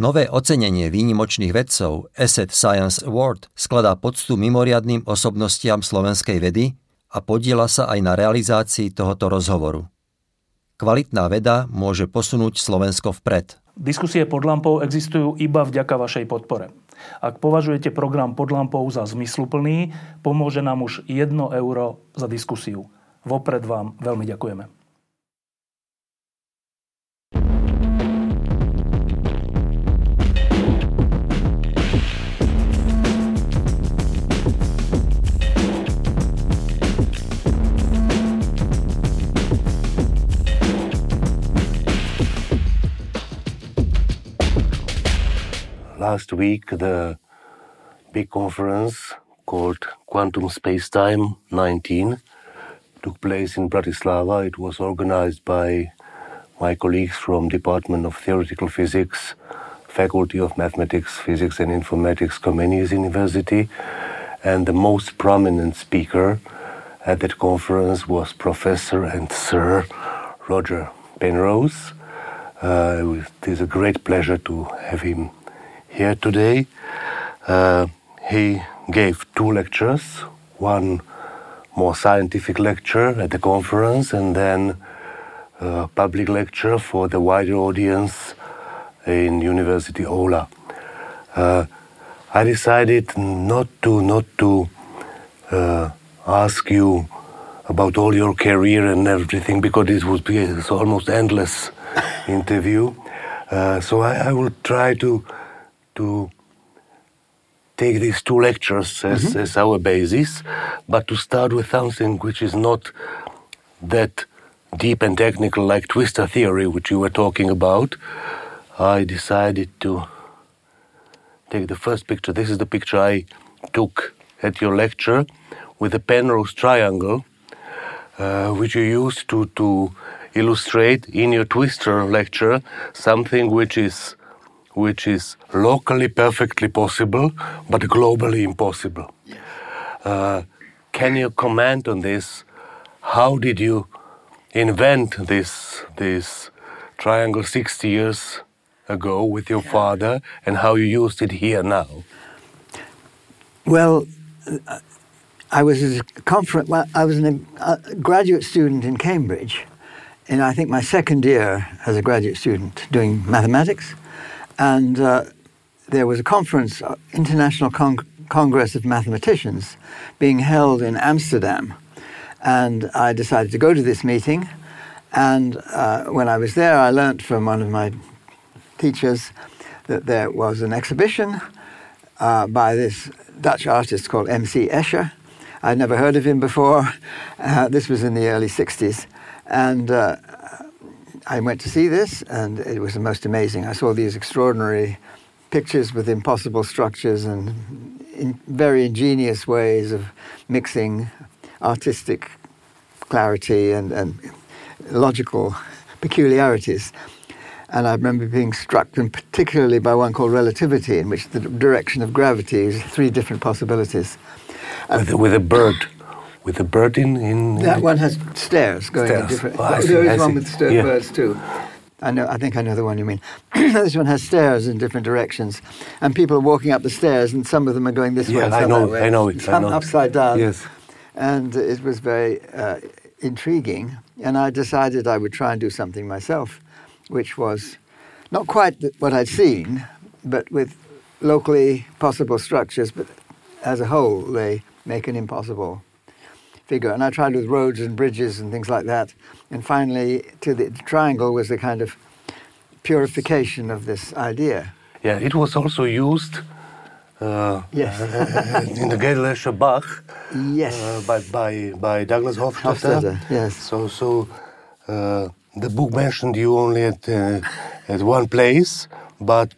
Nové ocenenie výnimočných vedcov Asset Science Award skladá poctu mimoriadným osobnostiam slovenskej vedy a podiela sa aj na realizácii tohoto rozhovoru. Kvalitná veda môže posunúť Slovensko vpred. Diskusie pod lampou existujú iba vďaka vašej podpore. Ak považujete program pod lampou za zmysluplný, pomôže nám už 1 euro za diskusiu. Vopred vám veľmi ďakujeme. Last week the big conference called Quantum Spacetime 19 took place in Bratislava. It was organized by my colleagues from Department of Theoretical Physics, Faculty of Mathematics, Physics and Informatics, Comenius University. And the most prominent speaker at that conference was Professor and Sir Roger Penrose. Uh, it is a great pleasure to have him here today. Uh, he gave two lectures, one more scientific lecture at the conference, and then a public lecture for the wider audience in University Ola. Uh, I decided not to not to uh, ask you about all your career and everything because it would be an almost endless interview. Uh, so I, I will try to to take these two lectures as, mm-hmm. as our basis, but to start with something which is not that deep and technical like twistor theory, which you were talking about, I decided to take the first picture. This is the picture I took at your lecture with the Penrose triangle, uh, which you used to, to illustrate in your twistor lecture something which is which is locally perfectly possible, but globally impossible. Uh, can you comment on this? How did you invent this this triangle 60 years ago with your father, and how you used it here now? Well, I was a conference. Well, I was a graduate student in Cambridge, in I think my second year as a graduate student doing mathematics and uh, there was a conference, uh, International Con- Congress of Mathematicians, being held in Amsterdam. And I decided to go to this meeting. And uh, when I was there, I learnt from one of my teachers that there was an exhibition uh, by this Dutch artist called M.C. Escher. I'd never heard of him before. Uh, this was in the early 60s. And I went to see this, and it was the most amazing. I saw these extraordinary pictures with impossible structures and in very ingenious ways of mixing artistic clarity and, and logical peculiarities. And I remember being struck, and particularly by one called relativity, in which the direction of gravity is three different possibilities. With, with a bird with a bird in. in that one has stairs going stairs. in different. Oh, see, there is one with stairs yeah. birds too. I know. I think I know the one you mean. this one has stairs in different directions, and people are walking up the stairs, and some of them are going this yeah, way. I know. Way, I know it. Some I know. upside down. Yes. And it was very uh, intriguing, and I decided I would try and do something myself, which was not quite what I'd seen, but with locally possible structures, but as a whole, they make an impossible figure. And I tried with roads and bridges and things like that. And finally, to the triangle was the kind of purification of this idea. Yeah, it was also used. Uh, yes. in the Gödel, Escher, Bach. Yes. Uh, by, by, by Douglas Hofstadter. Hofstadter yes. So, so uh, the book mentioned you only at, uh, at one place, but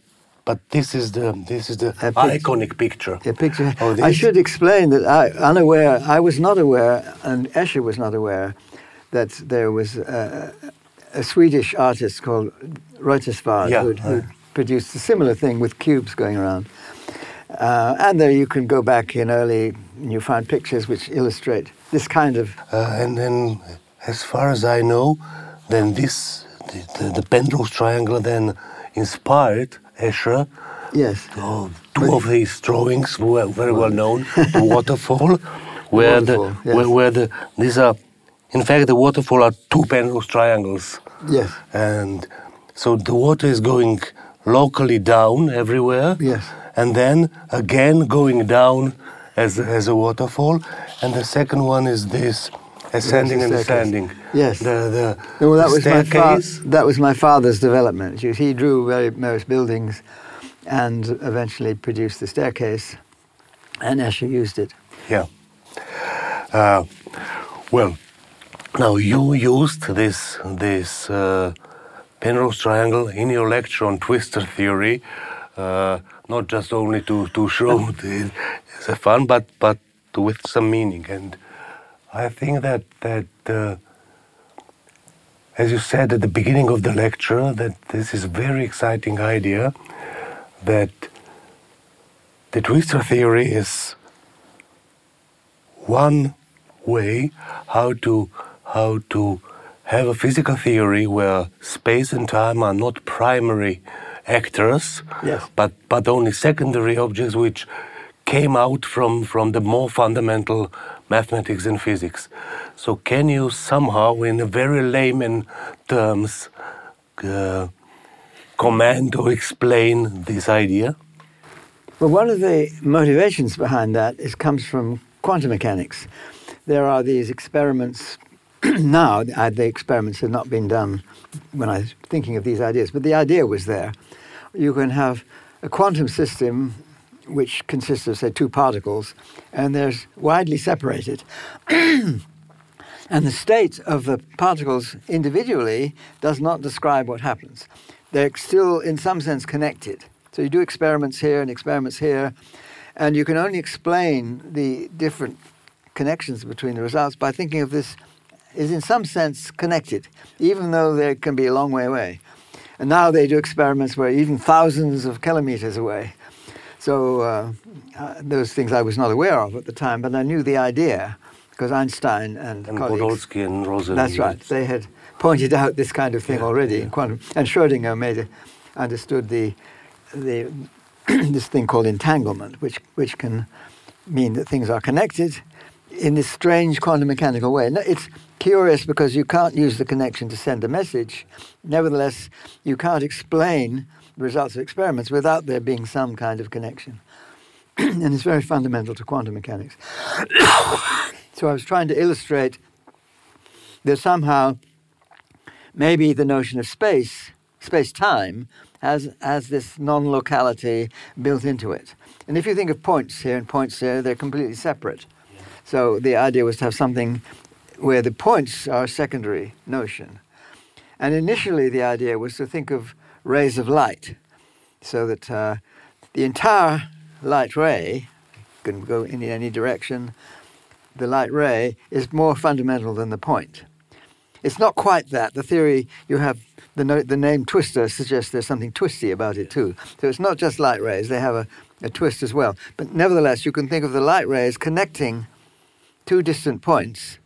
but this is the this is the iconic picture. A picture. I should explain that I unaware. I was not aware, and Escher was not aware that there was a, a Swedish artist called Reutersvärd yeah, who, who produced a similar thing with cubes going around. Uh, and there you can go back in early, and you find pictures which illustrate this kind of. Uh, and then, as far as I know, then this the, the, the Penrose triangle then inspired Escher. Yes. Oh, two of his drawings were very well known. The waterfall, where the, yes. where, where the these are, in fact, the waterfall are two Penrose triangles, Yes. and so the water is going locally down everywhere. Yes. and then again going down as as a waterfall, and the second one is this ascending and staircase. descending. Yes. the the Well, that was my fa- staircase. that was my father's development. He drew very various buildings, and eventually produced the staircase, and Escher used it. Yeah. Uh, well, now you used this this uh, Penrose triangle in your lecture on twistor theory, uh, not just only to to show the, the fun, but but with some meaning. And I think that that. Uh, as you said at the beginning of the lecture, that this is a very exciting idea that the twistor theory is one way how to how to have a physical theory where space and time are not primary actors Yes. but but only secondary objects which came out from from the more fundamental mathematics and physics so can you somehow in very layman terms uh, comment or explain this idea Well, one of the motivations behind that is comes from quantum mechanics. There are these experiments now. uh, The experiments have not been done when I was thinking of these ideas, but the idea was there. You can have a quantum system which consists of, say, two particles, and they're widely separated. And the state of the particles individually does not describe what happens. They're still, in some sense, connected. So you do experiments here and experiments here, and you can only explain the different connections between the results by thinking of this is in some sense connected, even though they can be a long way away. And now they do experiments where even thousands of kilometers away. So uh, uh, those things I was not aware of at the time, but I knew the idea because Einstein and, and. Podolsky and Rosen That's right. They had pointed out this kind of thing Yeah, already yeah. in quantum, and Schrödinger made a, understood the the this thing called entanglement, which which can mean that things are connected in this strange quantum mechanical way. It's curious because you can't use the connection to send a message. Nevertheless, you can't explain results of experiments without there being some kind of connection. and it's very fundamental to quantum mechanics. so I was trying to illustrate that somehow maybe the notion of space, space time, has, has this non locality built into it. And if you think of points here and points there, they're completely separate. So the idea was to have something where the points are a secondary notion. And initially, the idea was to think of rays of light, so that uh, the entire light ray can go in any direction. The light ray is more fundamental than the point. It's not quite that. The theory you have, the, no, the name twistor suggests there's something twisty about it too. So it's not just light rays, they have a, a twist as well. But nevertheless, you can think of the light rays connecting two distant points,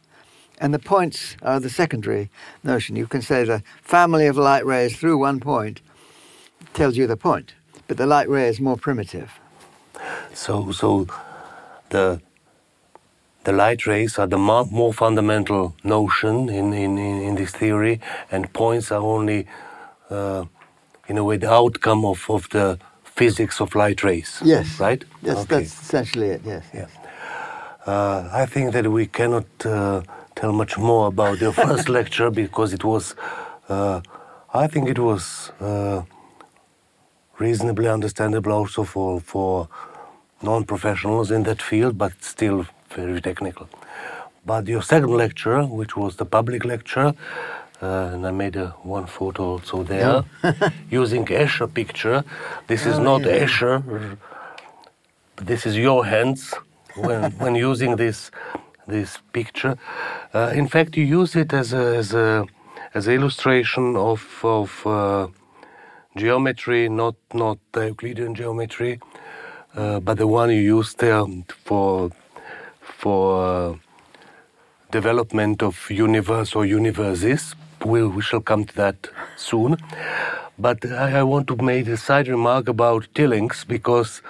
and the points are the secondary notion. You can say the family of light rays through one point tells you the point, but the light ray is more primitive. So, so the the light rays are the more fundamental notion in, in, in, this theory, and points are only, uh, in a way, the outcome of, of the physics of light rays. Yes. Right? Yes, Okay. that's essentially it, yes. Yeah. Uh, I think that we cannot uh, tell much more about your first lecture because it was, uh, I think it was uh, reasonably understandable also for, for non professionals in that field, but still very technical. But your second lecture, which was the public lecture, uh, and I made a one photo also there, using Escher picture. This is Oh, not yeah. Escher, this is your hands when, when using this this picture. Uh, in fact, you use it as a as a as an illustration of of uh, geometry, not not Euclidean geometry, uh, but the one you used there for for uh, development of universe or universes. we, we shall come to that soon. But I, I want to make a side remark about tilings because,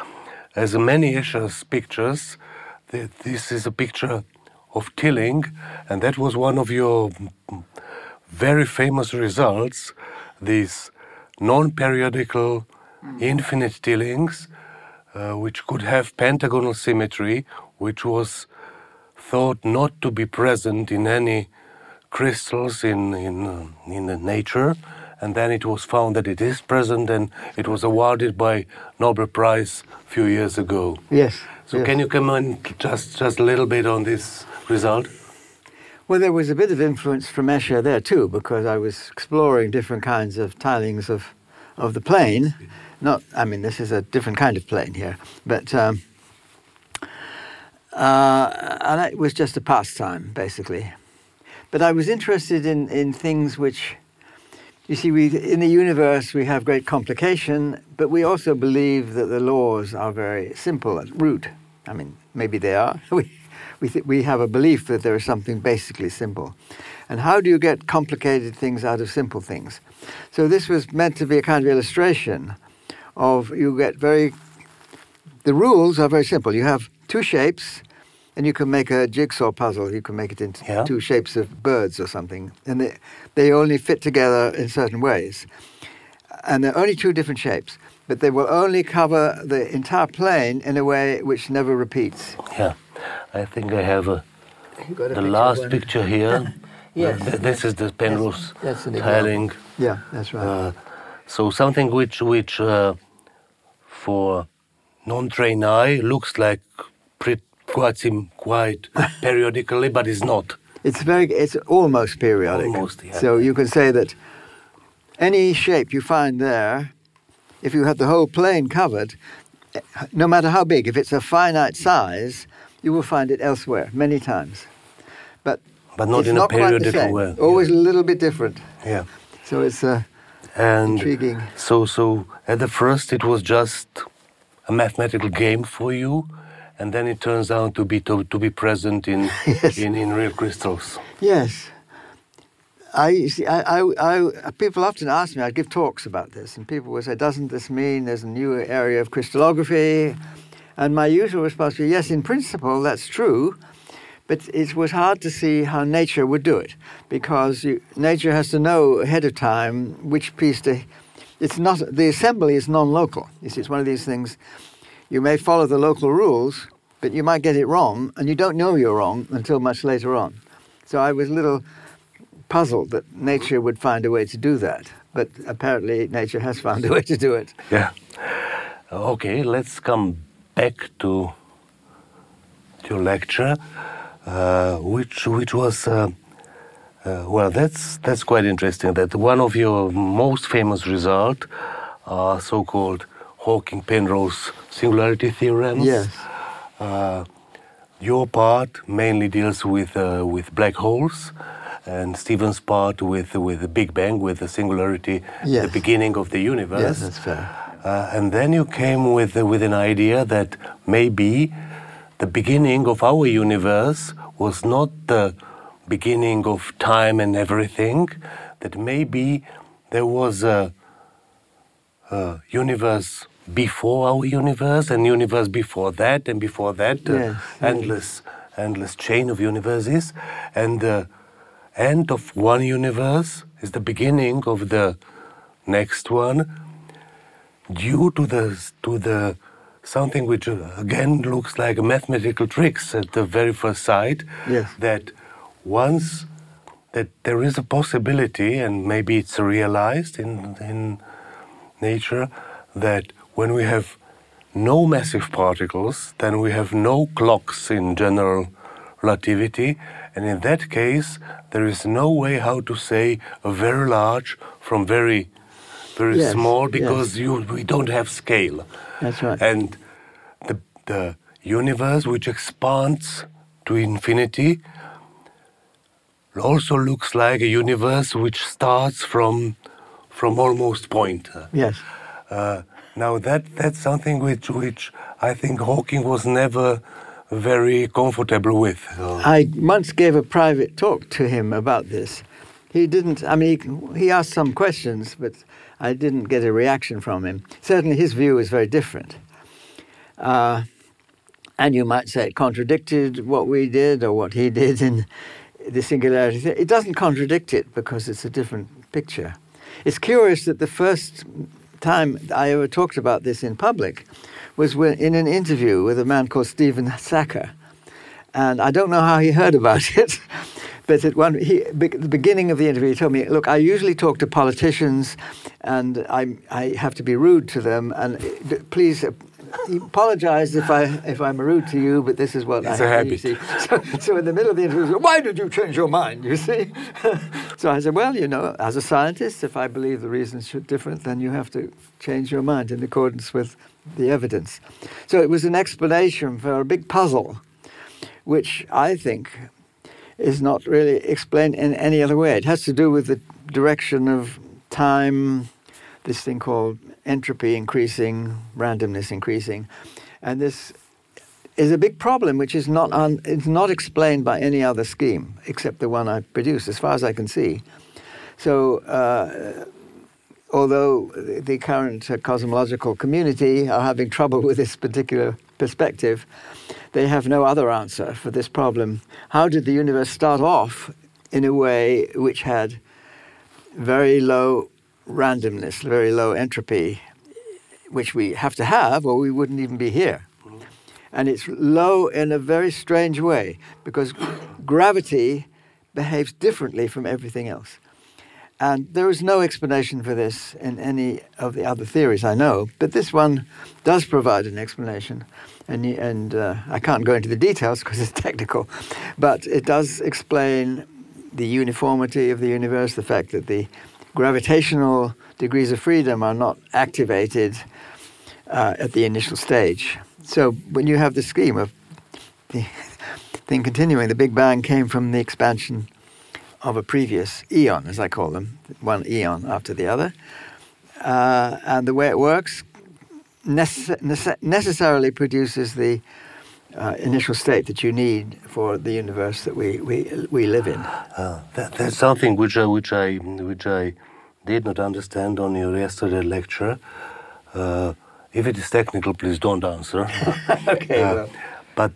as many Escher's pictures, th- this is a picture of tiling, and that was one of your very famous results. These non-periodical infinite tilings, uh, which could have pentagonal symmetry, which was thought not to be present in any crystals in in uh, in the nature, and then it was found that it is present, and it was awarded by Nobel Prize a few years ago. Yes. So yes. can you comment just just a little bit on this result? Well, there was a bit of influence from Escher there too, because I was exploring different kinds of tilings of, of the plane. Not, I mean, this is a different kind of plane here, but um, uh, and it was just a pastime, basically. But I was interested in, in things which, you see, we in the universe we have great complication, but we also believe that the laws are very simple at root. I mean, maybe they are. we, th- we have a belief that there is something basically simple. And how do you get complicated things out of simple things? So this was meant to be a kind of illustration of you get very, the rules are very simple. You have two shapes, and you can make a jigsaw puzzle. You can make it into Yeah. two shapes of birds or something, and they, they only fit together in certain ways. And they're only two different shapes, but they will only cover the entire plane in a way which never repeats. Yeah, I think I have a, the picture last one? picture here. Yes. Th- this is the Penrose that's an tiling. Yeah, that's right. Uh, so something which which uh, for non-trained eye looks like pretty, quite quite periodically, but is not. It's very, it's almost periodic. Almost, yeah. So you can say that any shape you find there, if you have the whole plane covered, eh, no matter how big, if it's a finite size, you will find it elsewhere many times. But But not it's in a not quite the periodical same. way. Always a little bit different. Yeah. So it's uh, And Intriguing. so so at the first it was just a mathematical game for you, and then it turns out to be to, to be present in, Yes. in in real crystals. Yes. I see. I, I, I, people often ask me. I give talks about this, and people will say, "Doesn't this mean there's a new area of crystallography?" And my usual response is, "Yes, in principle, that's true, but it was hard to see how nature would do it, because you, nature has to know ahead of time which piece to. It's not the assembly is non-local. You see, it's one of these things. You may follow the local rules, but you might get it wrong, and you don't know you're wrong until much later on. So I was a little puzzled that nature would find a way to do that. But apparently, nature has found a way to do it. Yeah. Okay, let's come back to your lecture, uh, which which was uh, uh, well. That's that's quite interesting. That one of your most famous result are so-called Hawking-Penrose singularity theorems. Yes. Uh, your part mainly deals with uh, with black holes, and Stephen's part with with the Big Bang, with the singularity, Yes. the beginning of the universe. Yes, that's fair. Uh, and then you came with with an idea that maybe the beginning of our universe was not the beginning of time and everything. That maybe there was a, a universe before our universe, and universe before that, and before that, uh, Yes, yes. endless endless chain of universes, and the end of one universe is the beginning of the next one due to the to the something which uh, again looks like a mathematical tricks at the very first sight Yes. that once that there is a possibility and maybe it's realized in in nature that when we have no massive particles then we have no clocks in general relativity and in that case there is no way how to say a very large from very very Yes, small yes. because you we don't have scale That's right. and the the universe which expands to infinity also looks like a universe which starts from from almost point Yes. uh, now that that's something which which I think Hawking was never very comfortable with. Uh, I once gave a private talk to him about this, he didn't. I mean, he, he asked some questions, but I didn't get a reaction from him. Certainly, his view was very different. Uh, and you might say it contradicted what we did or what he did in the singularity. It doesn't contradict it because it's a different picture. It's curious that the first time I ever talked about this in public was in an interview with a man called Stephen Sackur. And I don't know how he heard about it, but at one, he, be, the beginning of the interview, he told me, "Look, I usually talk to politicians, and I, I have to be rude to them. And uh, please he apologized if I if I'm rude to you, but this is what it's I a habit. See. So, so, in the middle of the interview, said, why did you change your mind? You see. so I said, well, you know, as a scientist, if I believe the reasons are different, then you have to change your mind in accordance with the evidence. So it was an explanation for a big puzzle, which I think is not really explained in any other way. It has to do with the direction of time, this thing called entropy increasing, randomness increasing, and this is a big problem which is not un, it's not explained by any other scheme except the one I produced, as far as I can see. So. Uh, although the current cosmological community are having trouble with this particular perspective, they have no other answer for this problem. How did the universe start off in a way which had very low randomness, very low entropy, which we have to have, or we wouldn't even be here. And it's low in a very strange way because gravity behaves differently from everything else. And there is no explanation for this in any of the other theories I know, but this one does provide an explanation. And, and uh, I can't go into the details because it's technical, but it does explain the uniformity of the universe, the fact that the gravitational degrees of freedom are not activated uh, at the initial stage. So when you have the scheme of the thing continuing, the Big Bang came from the expansion of a previous eon, as I call them, one eon after the other. Uh, and the way it works necess- necessarily produces the uh, initial state that you need for the universe that we, we, we live in. Uh, that, that's something which I, which I, which I did not understand on your yesterday lecture. Uh, if it is technical, please don't answer. okay. Uh, well. But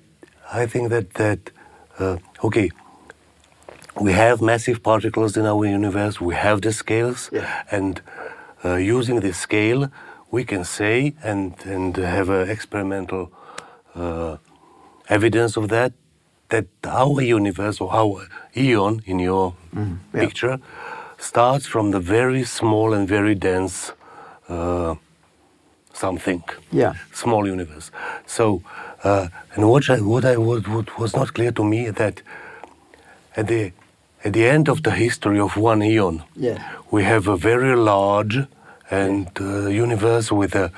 I think that that uh, okay. We have massive particles in our universe. We have the scales, yeah. and uh, using the scale, we can say and and have experimental uh, evidence of that that our universe or our eon in your mm, yeah. picture starts from the very small and very dense uh, something. Yeah. Small universe. So, uh, and what I, what I what, what was not clear to me that at the at the end of the history of one eon, yeah. we have a very large and uh, universe with a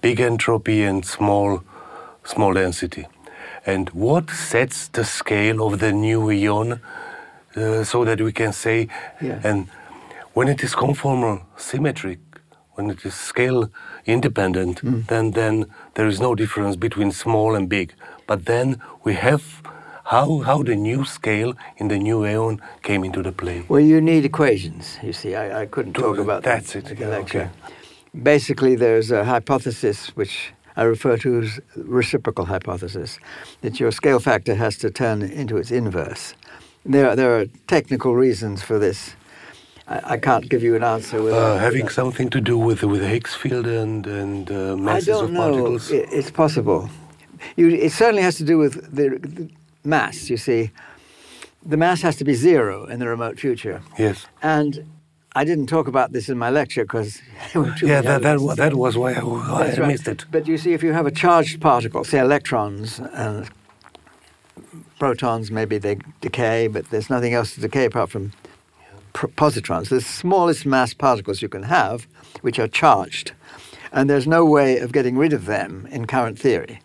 big entropy and small small density. And what sets the scale of the new eon uh, so that we can say yeah. and when it is conformal symmetric, when it is scale independent, mm. then then there is no difference between small and big. But then we have how how the new scale in the new aeon came into the play. Well, you need equations. You see, I, I couldn't talk about that's that it. Yeah, lecture. okay. Basically, there's a hypothesis which I refer to as reciprocal hypothesis that your scale factor has to turn into its inverse. There, there are technical reasons for this I, I can't give you an answer. Uh, having something to do with with Higgs field and and uh, masses I don't of know. particles. It's possible. You, it certainly has to do with the mass. You see, the mass has to be zero in the remote future. Yes. And I didn't talk about this in my lecture because yeah, that, that, was, that was why I, why I right. missed it. But you see, if you have a charged particle, say electrons and protons, maybe they decay, but there's nothing else to decay apart from positrons, the smallest mass particles you can have, which are charged. And there's no way of getting rid of them in current theory.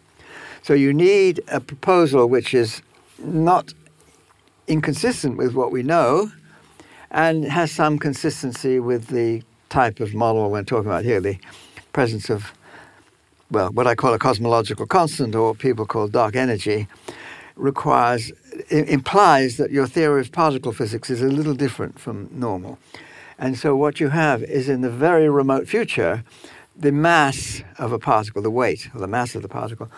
So you need a proposal which is not inconsistent with what we know and has some consistency with the type of model we're talking about here, the presence of, well, what I call a cosmological constant or what people call dark energy. requires implies that your theory of particle physics is a little different from normal. And so what you have is in the very remote future, the mass of a particle, the weight or the mass of the particle,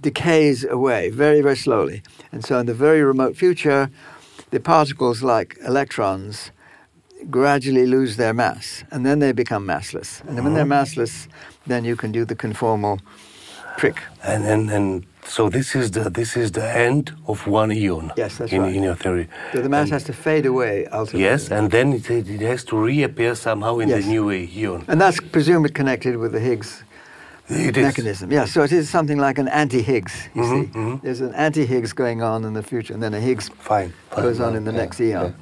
decays away very, very slowly. And so in the very remote future, the particles like electrons gradually lose their mass and then they become massless. And when they're uh-huh. massless, then you can do the conformal trick. And, and, and so this is the this is the end of one eon. Yes, that's in, right. In your theory. So the mass and has to fade away ultimately. Yes, and then it, it has to reappear somehow in yes. the new eon. And that's presumably connected with the Higgs it mechanism. Is. Yeah, so it is something like an anti-Higgs. You mm-hmm, see, mm-hmm. there's an anti-Higgs going on in the future, and then a Higgs fine, fine goes on in the yeah, next eon. Yeah.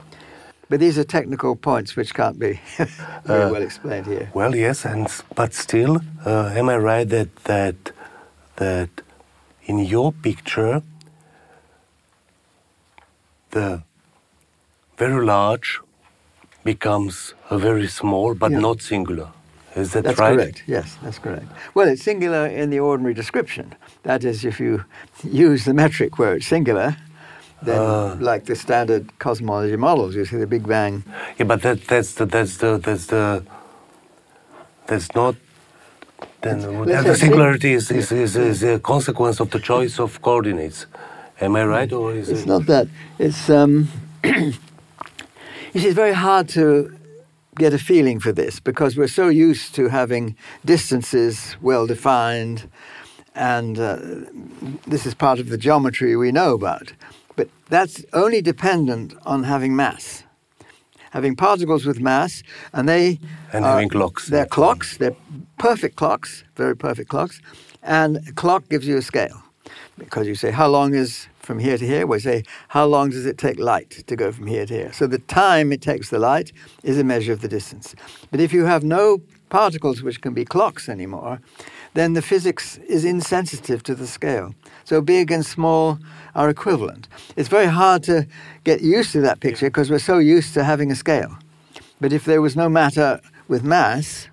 But these are technical points which can't be very uh, well explained here. Well, yes, and but still, uh, am I right that that that in your picture the very large becomes a very small but yeah. not singular? Is that that's right? correct. Yes, that's correct. Well, it's singular in the ordinary description. That is, if you use the metric where it's singular, then uh, like the standard cosmology models, you see the Big Bang. Yeah, but that, that's the that's the that's the that's not. Then the singularity is, is, is, is, a consequence of the choice of coordinates. Am I right, or is it's it? not that. It's um, see, it's very hard to get a feeling for this because we're so used to having distances well defined, and uh, this is part of the geometry we know about. But that's only dependent on having mass. Having particles with mass, and they and having clocks. They're clocks. They're perfect clocks, very perfect clocks, and a clock gives you a scale because you say how long is from here to here. We say, how long does it take light to go from here to here? So the time it takes the light is a measure of the distance. But if you have no particles which can be clocks anymore, then the physics is insensitive to the scale. So big and small are equivalent. It's very hard to get used to that picture because we're so used to having a scale. But if there was no matter with mass,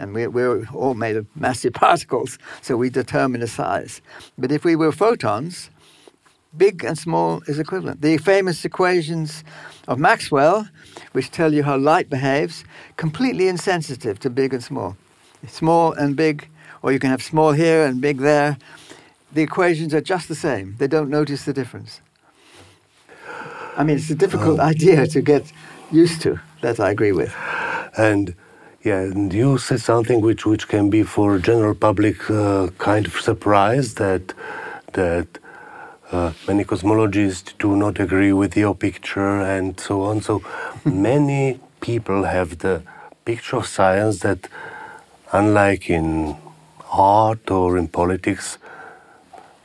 and we're, we're, all made of massive particles, so we determine a size. But if we were photons, big and small is equivalent. The famous equations of Maxwell, which tell you how light behaves, completely insensitive to big and small. Small and big, or you can have small here and big there. The equations are just the same. They don't notice the difference. I mean, it's a difficult um, idea to get used to. That I agree with. And yeah, and you said something which which can be for general public uh, kind of surprise that that uh, many cosmologists do not agree with your picture and so on. So many people have the picture of science that, unlike in art or in politics,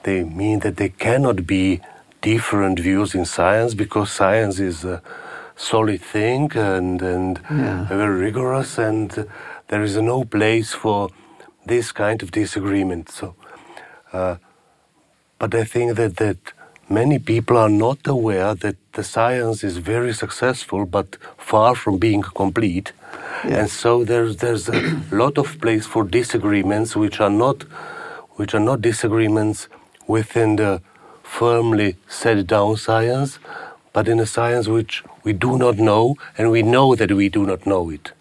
they mean that there cannot be different views in science because science is a solid thing and, and yeah. very rigorous and there is no place for this kind of disagreement. So uh, but I think that, that many people are not aware that the science is very successful but far from being complete. Yeah. And so there's, there's a lot of place for disagreements which are not, which are not disagreements within the firmly set down science, but in a science which we do not know and we know that we do not know it.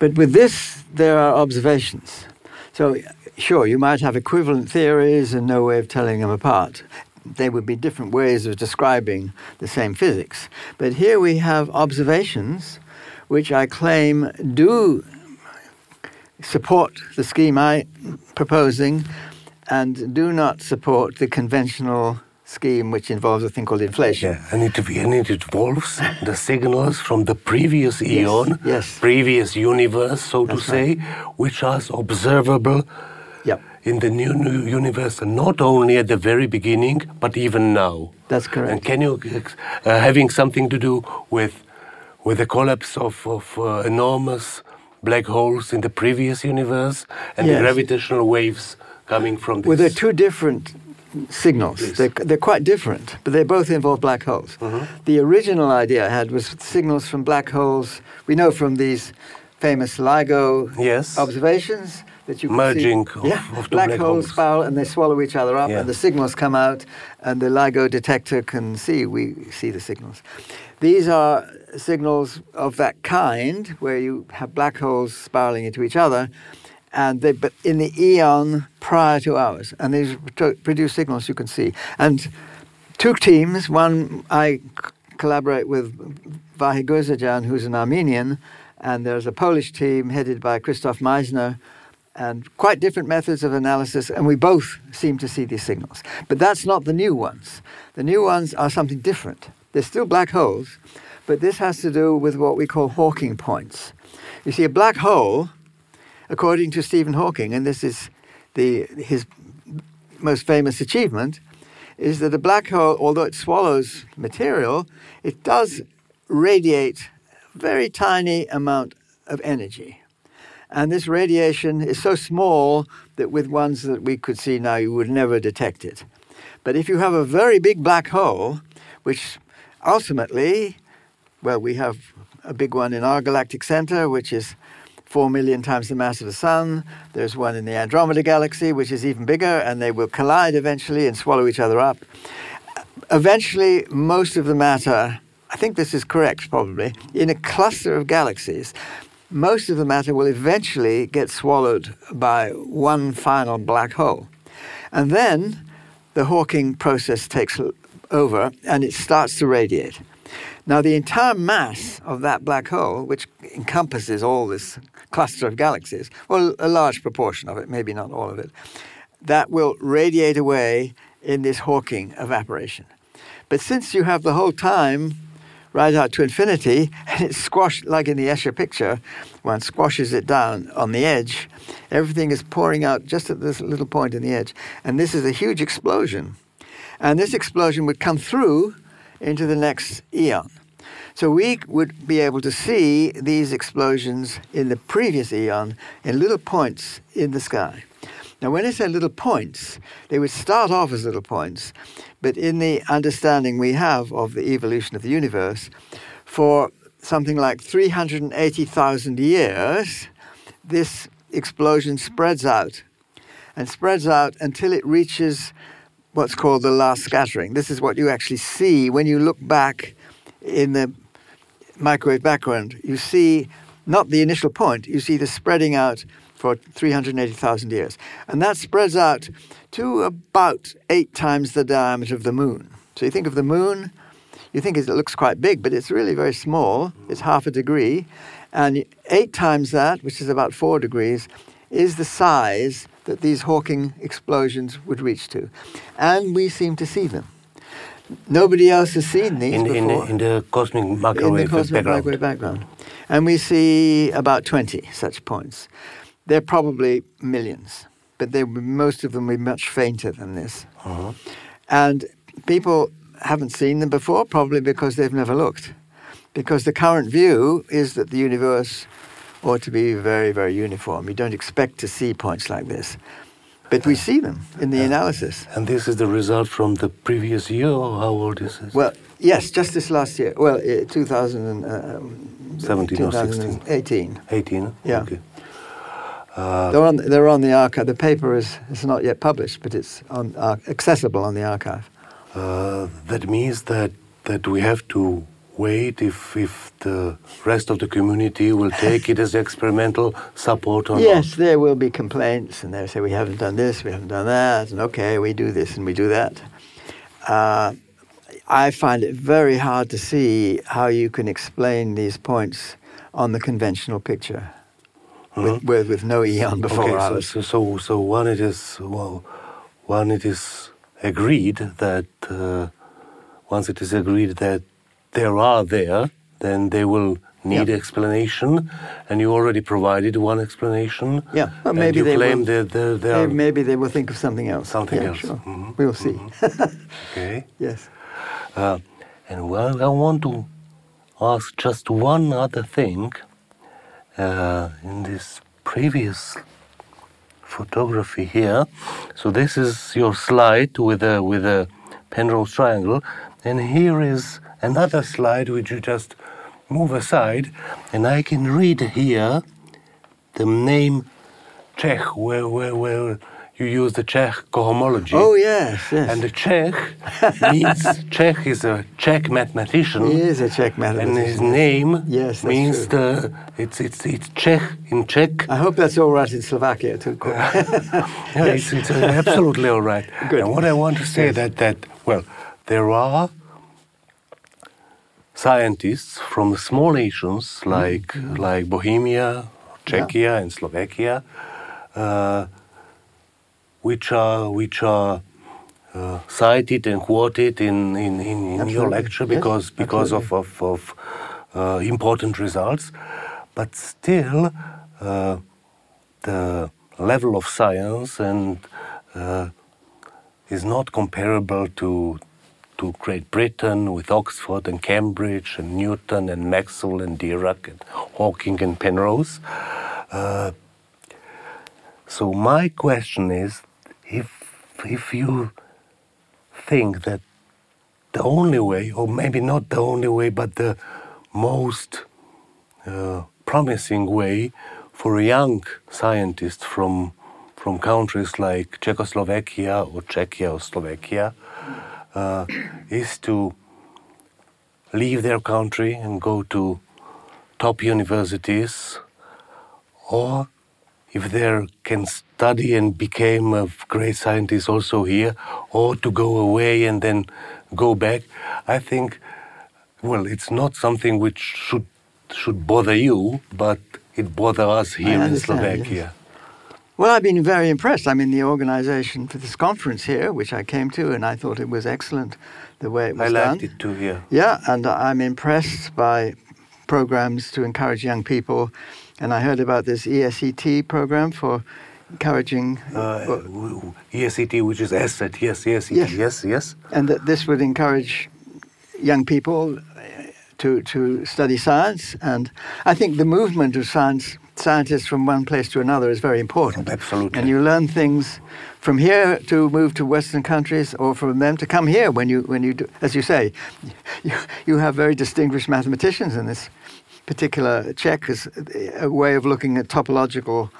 But with this, there are observations. So sure, you might have equivalent theories and no way of telling them apart. They would be different ways of describing the same physics. But here we have observations which I claim do support the scheme I'm proposing and do not support the conventional scheme which involves a thing called inflation. Yeah, and it, and it involves the signals from the previous eon, yes, previous universe, so That's to say, right. which are observable yep. in the new, new universe, not only at the very beginning, but even now. That's correct. And can you, uh, having something to do with, with the collapse of, of uh, enormous black holes in the previous universe and yes. the gravitational waves coming from this? Well, they're two different signals. They're, they're, quite different, but they both involve black holes. Uh-huh. The original idea I had was signals from black holes. We know from these famous LIGO yes. observations that you can Merging see. of- yeah, of black, black holes holes. spiral and they swallow each other up, Yeah. and the signals come out, and the LIGO detector can see. We see the signals. These are signals of that kind where you have black holes spiraling into each other, and they but in the eon prior to ours, and these produce signals you can see. And two teams. One I collaborate with Vahe Gurzadyan, who's an Armenian, and there's a Polish team headed by Krzysztof Meissner, and quite different methods of analysis, and we both seem to see these signals. But that's not the new ones. The new ones are something different. They're still black holes, but this has to do with what we call Hawking points. You see, a black hole, according to Stephen Hawking, and this is the, his most famous achievement, is that a black hole, although it swallows material, it does radiate a very tiny amount of energy. And this radiation is so small that with ones that we could see now, you would never detect it. But if you have a very big black hole, which ultimately, well, we have a big one in our galactic center, which is four million times the mass of the sun. There's one in the Andromeda galaxy, which is even bigger, and they will collide eventually and swallow each other up. Eventually, most of the matter, I think this is correct probably, in a cluster of galaxies, most of the matter will eventually get swallowed by one final black hole. And then the Hawking process takes over and it starts to radiate. Now, the entire mass of that black hole, which encompasses all this cluster of galaxies, well, a large proportion of it, maybe not all of it, that will radiate away in this Hawking evaporation. But since you have the whole time right out to infinity, and it's squashed like in the Escher picture, one squashes it down on the edge, everything is pouring out just at this little point in the edge. And this is a huge explosion. And this explosion would come through into the next eon. So we would be able to see these explosions in the previous eon in little points in the sky. Now, when I say little points, they would start off as little points, but in the understanding we have of the evolution of the universe, for something like 380,000 years, this explosion spreads out and spreads out until it reaches what's called the last scattering. This is what you actually see when you look back in the microwave background. You see not the initial point, you see the spreading out for 380,000 years. And that spreads out to about eight times the diameter of the moon. So you think of the moon, you think it looks quite big, but it's really very small. It's half a degree. And eight times that, which is about four degrees, is the size that these Hawking explosions would reach to. And we seem to see them. Nobody else has seen these in, in, before the, in the cosmic in the microwave cosmic background. microwave background. And we see about 20 such points. They're probably millions, but they, most of them will be much fainter than this. Uh-huh. And people haven't seen them before, probably because they've never looked. Because the current view is that the universe ought to be very, very uniform. You don't expect to see points like this. But we see them in the analysis. And this is the result from the previous year, or how old is this? Well, yes, just this last year. Well, uh, 2000 and, um, 17 or 16? 2018. 18? Yeah. Okay. Uh, They're on, they're on the arXiv. The paper is, is not yet published, but it's on, uh, accessible on the arXiv. uh, that means that, that we have to wait if, if the rest of the community will take it as experimental support or Yes, there will be complaints, and they'll say, we haven't done this, we haven't done that, and okay, we do this and we do that. Uh, I find it very hard to see how you can explain these points on the conventional picture with, with, with no eon before okay, so, so, so one it is well, one it is agreed that uh, once it is agreed that there are there, then they will need Yeah. explanation, and you already provided one explanation. Yeah, well, and maybe you they claim will- that there, there Maybe, they will think of something else. Something Yeah, else. Sure. Mhm, We'll see. okay. yes. Uh, and well, I want to ask just one other thing. Uh, in this previous photography here, so this is your slide with a with a Penrose triangle, and here is another slide which you just move aside, and I can read here the name Čech, where, where, where you use the Čech cohomology. Oh, yes, yes. And the Čech means Čech is a Czech mathematician. He is a Czech mathematician. And his name Yes, means true. the it's it's it's Czech in Czech. I hope that's all right in Slovakia too. Yeah, it's, it's uh, absolutely all right. Good. And what I want to say Yes. that that well, there are scientists from small nations like like Bohemia, Czechia, and Slovakia, uh, which are which are uh, cited and quoted in in, in, in your lecture Yes, because because of of, of uh, important results, but still uh, the level of science and uh, is not comparable to to Great Britain with Oxford and Cambridge and Newton and Maxwell and Dirac and Hawking and Penrose. Uh, so my question is, if if you think that the only way, or maybe not the only way, but the most uh, promising way for a young scientist from from countries like Czechoslovakia or Czechia or Slovakia uh, is to leave their country and go to top universities, or if they can study and become a great scientist also here, or to go away and then go back. I think, well, it's not something which should should bother you, but it bothers us here in Slovakia. Well, I've been very impressed. I'm in the organization for this conference here, which I came to, and I thought it was excellent the way it was done. I liked done. it too here. Yeah, and I'm impressed by programs to encourage young people. And I heard about this ESET program for encouraging, Uh, well, w- w- ESET, which is asset, yes, ESET, Yes. yes, yes. and that this would encourage young people to to study science. And I think the movement of science scientists from one place to another is very important. Absolutely. And you learn things from here to move to Western countries, or from them to come here. When you when you do, as you say, you, you have very distinguished mathematicians in this particular Čech is a way of looking at topological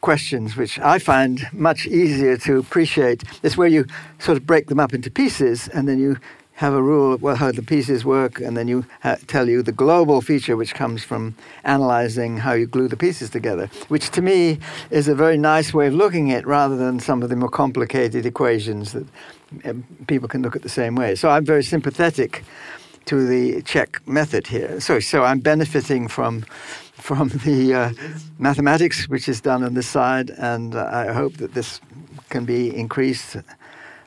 questions, which I find much easier to appreciate. It's where you sort of break them up into pieces, and then you have a rule of well, how the pieces work, and then you ha- tell you the global feature, which comes from analyzing how you glue the pieces together, which to me is a very nice way of looking at it, rather than some of the more complicated equations that um, people can look at the same way. So I'm very sympathetic to the Czech method here. So, so I'm benefiting from from the uh, mathematics which is done on this side, and uh, I hope that this can be increased.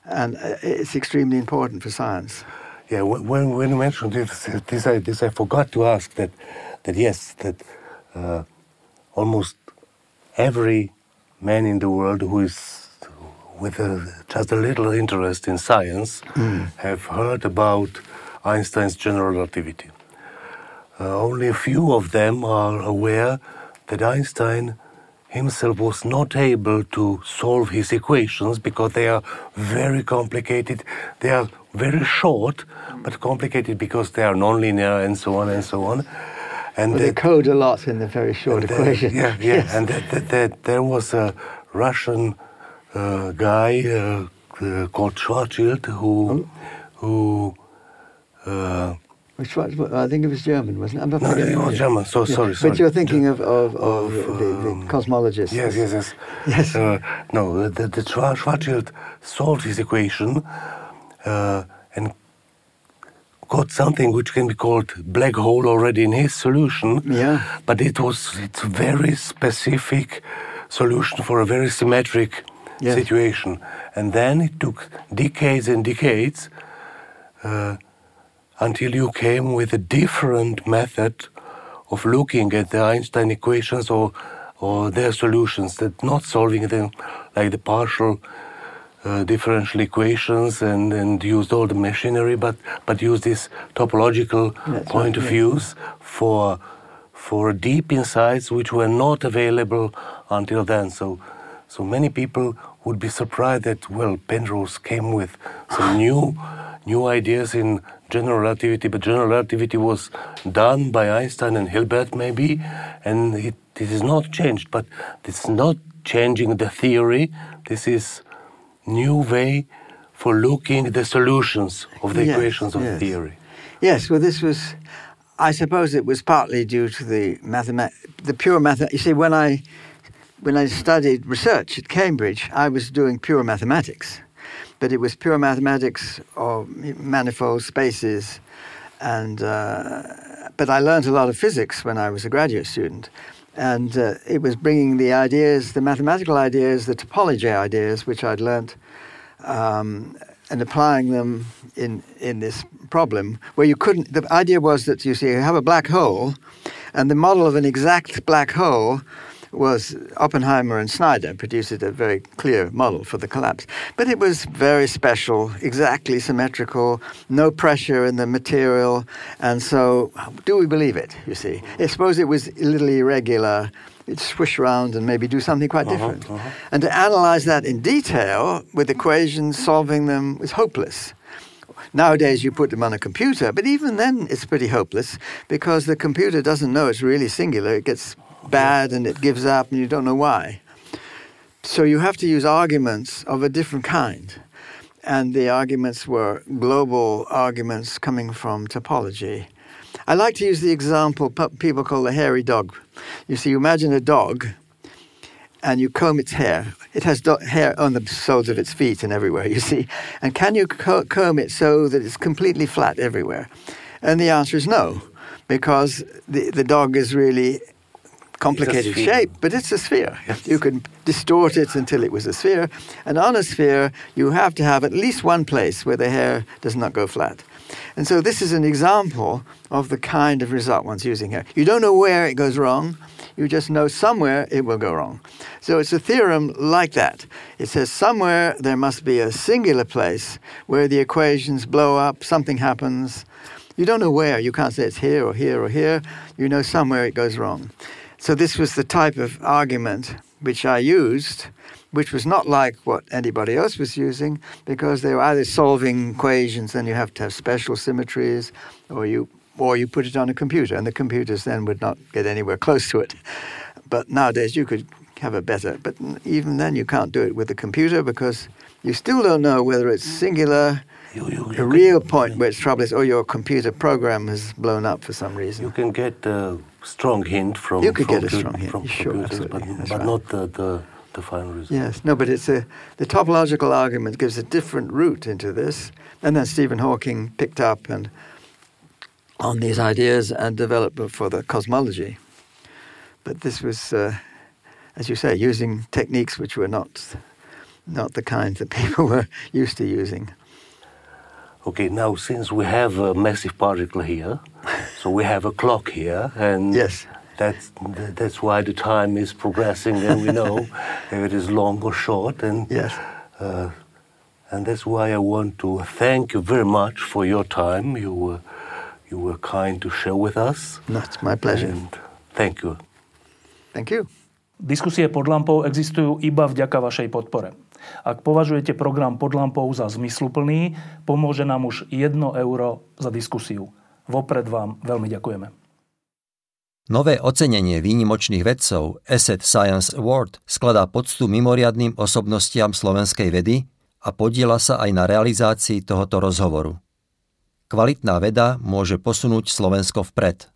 And uh, it's extremely important for science. Yeah, when, when you mentioned this, this I, this I forgot to ask that, that yes, that uh, almost every man in the world who is with a, just a little interest in science have heard about Einstein's general relativity. Uh, only a few of them are aware that Einstein himself was not able to solve his equations because they are very complicated. They are very short, but complicated because they are nonlinear and so on and so on. And But they code a lot in the very short uh, equation. Yeah, yeah. Yes. And that, that, that there was a Russian uh, guy uh, uh, called Schwarzschild who, who. Which was, I think it was German, wasn't it? I'm not no, forgetting it was. German. So Yeah, sorry, sorry. But you're thinking of, of, of, Of, the, the um, cosmologists. Yes, yes, yes. Yes. Uh, no, the, the Schwarzschild solved his equation uh, and got something which can be called black hole already in his solution. Yeah. But it was it's a very specific solution for a very symmetric Yes. situation. And then it took decades and decades uh, until you came with a different method of looking at the Einstein equations or or their solutions, that not solving them like the partial uh, differential equations and, and used all the machinery, but but use this topological That's point right, of yes. views for for deep insights which were not available until then. So so many people would be surprised that well Penrose came with some new new ideas in general relativity, but general relativity was done by Einstein and Hilbert maybe, and it, it is not changed. But it's not changing the theory. This is new way for looking the solutions of the Yes, equations of yes. theory. Yes, well, this was, I suppose it was partly due to the mathemat, the pure math. You see, when I, when I studied research at Cambridge, I was doing pure mathematics, but it was pure mathematics of manifold spaces, and uh, but I learned a lot of physics when I was a graduate student, and uh, it was bringing the ideas, the mathematical ideas, the topology ideas, which I'd learnt um, and applying them in in this problem where you couldn't. The idea was that you see you have a black hole, and the model of an exact black hole was Oppenheimer and Snyder produced a very clear model for the collapse. But it was very special, exactly symmetrical, no pressure in the material, and so do we believe it? You see, I suppose it was a little irregular. It'd swish around and maybe do something quite uh-huh, different. Uh-huh. And to analyze that in detail with equations, solving them, was hopeless. Nowadays, you put them on a computer, but even then, it's pretty hopeless because the computer doesn't know it's really singular. It gets bad and it gives up, and you don't know why. So you have to use arguments of a different kind. And the arguments were global arguments coming from topology. I like to use the example pe- people call the hairy dog. You see, you imagine a dog and you comb its hair. It has do- hair on the soles of its feet and everywhere, you see. And can you co- comb it so that it's completely flat everywhere? And the answer is no, because the, the dog is really complicated shape, but it's a sphere. You can distort it until it was a sphere. And on a sphere, you have to have at least one place where the hair does not go flat. And so this is an example of the kind of result one's using here. You don't know where it goes wrong. You just know somewhere it will go wrong. So it's a theorem like that. It says somewhere there must be a singular place where the equations blow up, something happens. You don't know where. You can't say it's here or here or here. You know somewhere it goes wrong. So this was the type of argument which I used, which was not like what anybody else was using, because they were either solving equations, then you have to have special symmetries, or you or you put it on a computer, and the computers then would not get anywhere close to it. But nowadays you could have a better, but even then you can't do it with a computer because you still don't know whether it's mm. singular, You, you, a you real can, point where its trouble is, or your computer program has blown up for some reason. You can get a strong hint from, You could from, get a strong hint, from sure, computers, but, but right. not the, the, the final result. Yes, no, but it's a the topological argument gives a different route into this, and then Stephen Hawking picked up and on these ideas and developed them for the cosmology. But this was, uh, as you say, using techniques which were not not the kind that people were used to using. Okay, now since we have a massive particle here, so we have a clock here, and Yes. that's that's why the time is progressing, and we know if it is long or short, and Yes. uh, and that's why I want to thank you very much for your time. You were you were kind to share with us, That's my pleasure. and thank you. Thank you. Diskusie pod lampou existujú iba vďaka vašej podpore. Ak považujete program pod lampou za zmysluplný, pomôže nám už 1 euro za diskusiu. Vopred vám veľmi ďakujeme. Nové ocenenie výnimočných vedcov Asset Science Award skladá poctu mimoriadným osobnostiam slovenskej vedy a podiela sa aj na realizácii tohoto rozhovoru. Kvalitná veda môže posunúť Slovensko vpred.